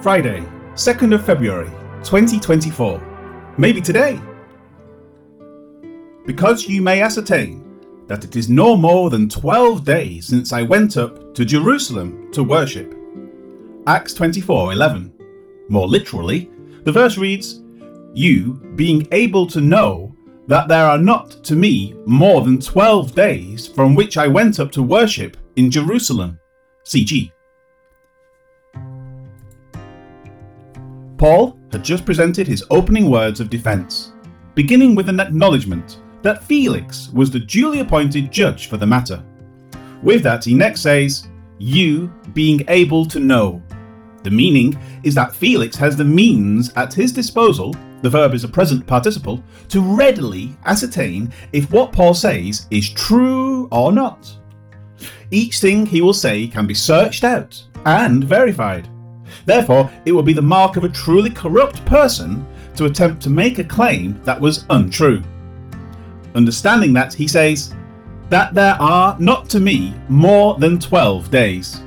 Friday, 2nd of February, 2024. Maybe today. Because you may ascertain that it is no more than 12 days since I went up to Jerusalem to worship. Acts 24:11. More literally, the verse reads, You being able to know that there are not to me more than 12 days from which I went up to worship in Jerusalem. CG. Paul had just presented his opening words of defence, beginning with an acknowledgement that Felix was the duly appointed judge for the matter. With that, he next says, You being able to know. The meaning is that Felix has the means at his disposal, the verb is a present participle, to readily ascertain if what Paul says is true or not. Each thing he will say can be searched out and verified. Therefore, it would be the mark of a truly corrupt person to attempt to make a claim that was untrue. Understanding that, he says, that there are not to me more than 12 days.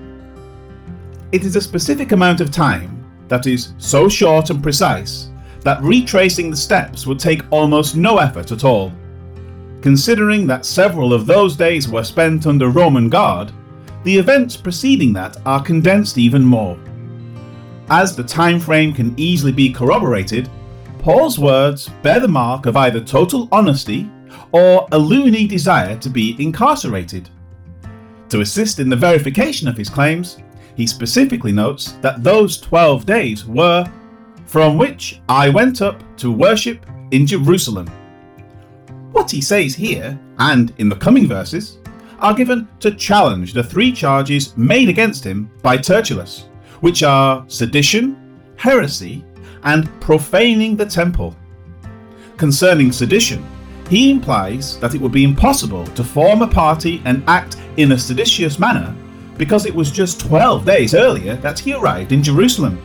It is a specific amount of time that is so short and precise that retracing the steps would take almost no effort at all. Considering that several of those days were spent under Roman guard, the events preceding that are condensed even more. As the time frame can easily be corroborated, Paul's words bear the mark of either total honesty or a loony desire to be incarcerated. To assist in the verification of his claims, he specifically notes that those 12 days were from which I went up to worship in Jerusalem. What he says here, and in the coming verses, are given to challenge the three charges made against him by Tertullus, which are sedition, heresy, and profaning the temple. Concerning sedition, he implies that it would be impossible to form a party and act in a seditious manner because it was just 12 days earlier that he arrived in Jerusalem.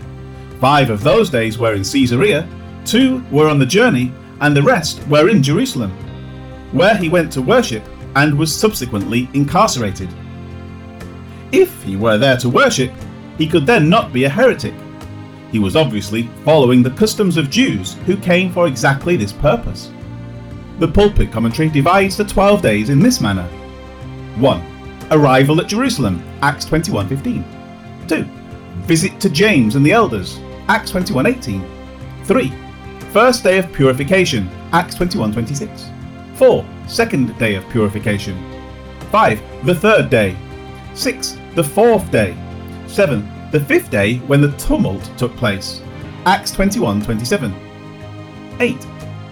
Five of those days were in Caesarea, two were on the journey, and the rest were in Jerusalem, where he went to worship and was subsequently incarcerated. If he were there to worship, he could then not be a heretic. He was obviously following the customs of Jews who came for exactly this purpose. The pulpit commentary divides the 12 days in this manner 1. Arrival at Jerusalem, Acts 21:15. 2. Visit to James and the elders, Acts 21:18. 3. First day of purification, Acts 21:26. 4. Second day of purification. 5. The third day. 6. The fourth day. 7. The fifth day when the tumult took place, Acts 21:27. 8.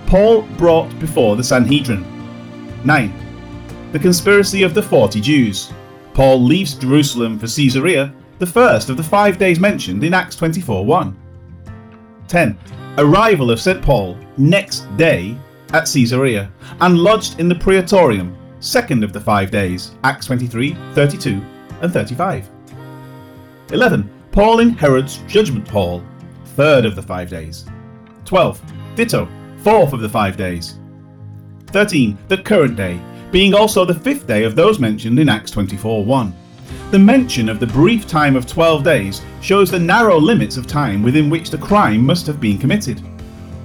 Paul brought before the Sanhedrin. 9 the conspiracy of the 40 Jews. Paul leaves Jerusalem for Caesarea, the first of the five days mentioned in Acts 24 1. 10. Arrival of St. Paul, next day, at Caesarea, and lodged in the Praetorium, second of the five days, Acts 23 32 and 35. 11. Paul in Herod's judgment hall, third of the five days. 12. Ditto, fourth of the five days. 13. The current day, being also the fifth day of those mentioned in Acts 24 1. The mention of the brief time of 12 days shows the narrow limits of time within which the crime must have been committed,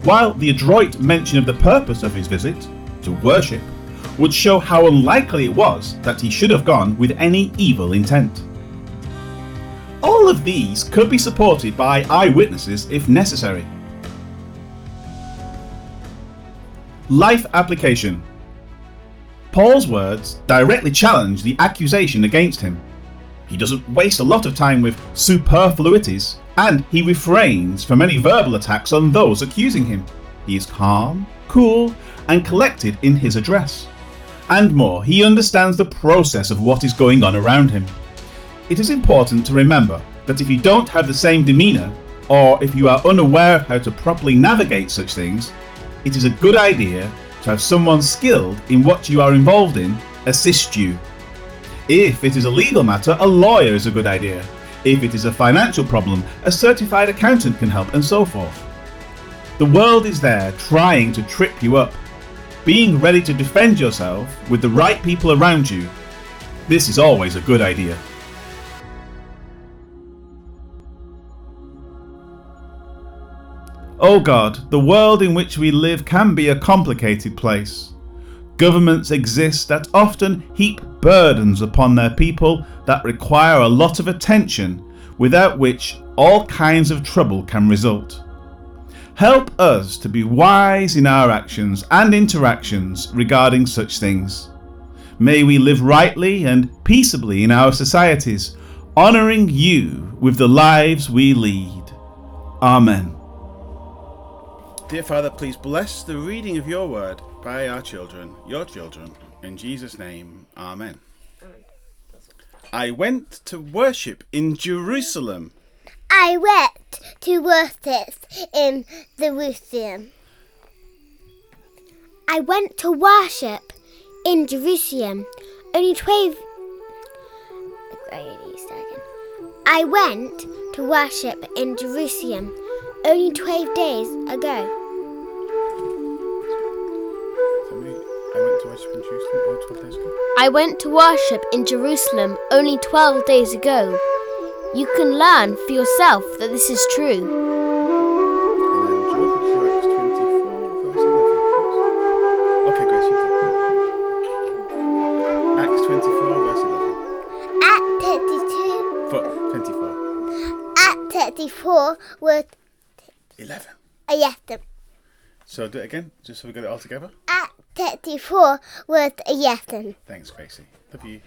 while the adroit mention of the purpose of his visit, to worship, would show how unlikely it was that he should have gone with any evil intent. These could be supported by eyewitnesses if necessary. Life application Paul's words directly challenge the accusation against him. He doesn't waste a lot of time with superfluities, and he refrains from any verbal attacks on those accusing him. He is calm, cool, and collected in his address. And more, he understands the process of what is going on around him. It is important to remember that if you don't have the same demeanour, or if you are unaware of how to properly navigate such things, it is a good idea to have someone skilled in what you are involved in assist you. If it is a legal matter, a lawyer is a good idea. If it is a financial problem, a certified accountant can help, and so forth. The world is there trying to trip you up. Being ready to defend yourself with the right people around you, this is always a good idea. Oh God, the world in which we live can be a complicated place. Governments exist that often heap burdens upon their people that require a lot of attention, without which all kinds of trouble can result. Help us to be wise in our actions and interactions regarding such things. May we live rightly and peaceably in our societies, honouring you with the lives we lead. Amen. Dear Father, please bless the reading of your word by our children, your children. In Jesus' name, Amen. I went to worship in Jerusalem. I went to worship in Jerusalem. I went to worship in Jerusalem. Only twelve. Wait a second. I went to worship in Jerusalem only twelve days ago. I went to worship in Jerusalem oh, 12 days ago. I went to worship in Jerusalem only 12 days ago. You can learn for yourself that this is true. And then Joe, could you do Acts 24, verse 11, please? Okay, Grace, you do. Acts 24, verse 11. At 32, 24. at 34 was 11. a yes. So do it again, just so we got it all together. At 34 was a yes. Thanks, Gracie. Love you.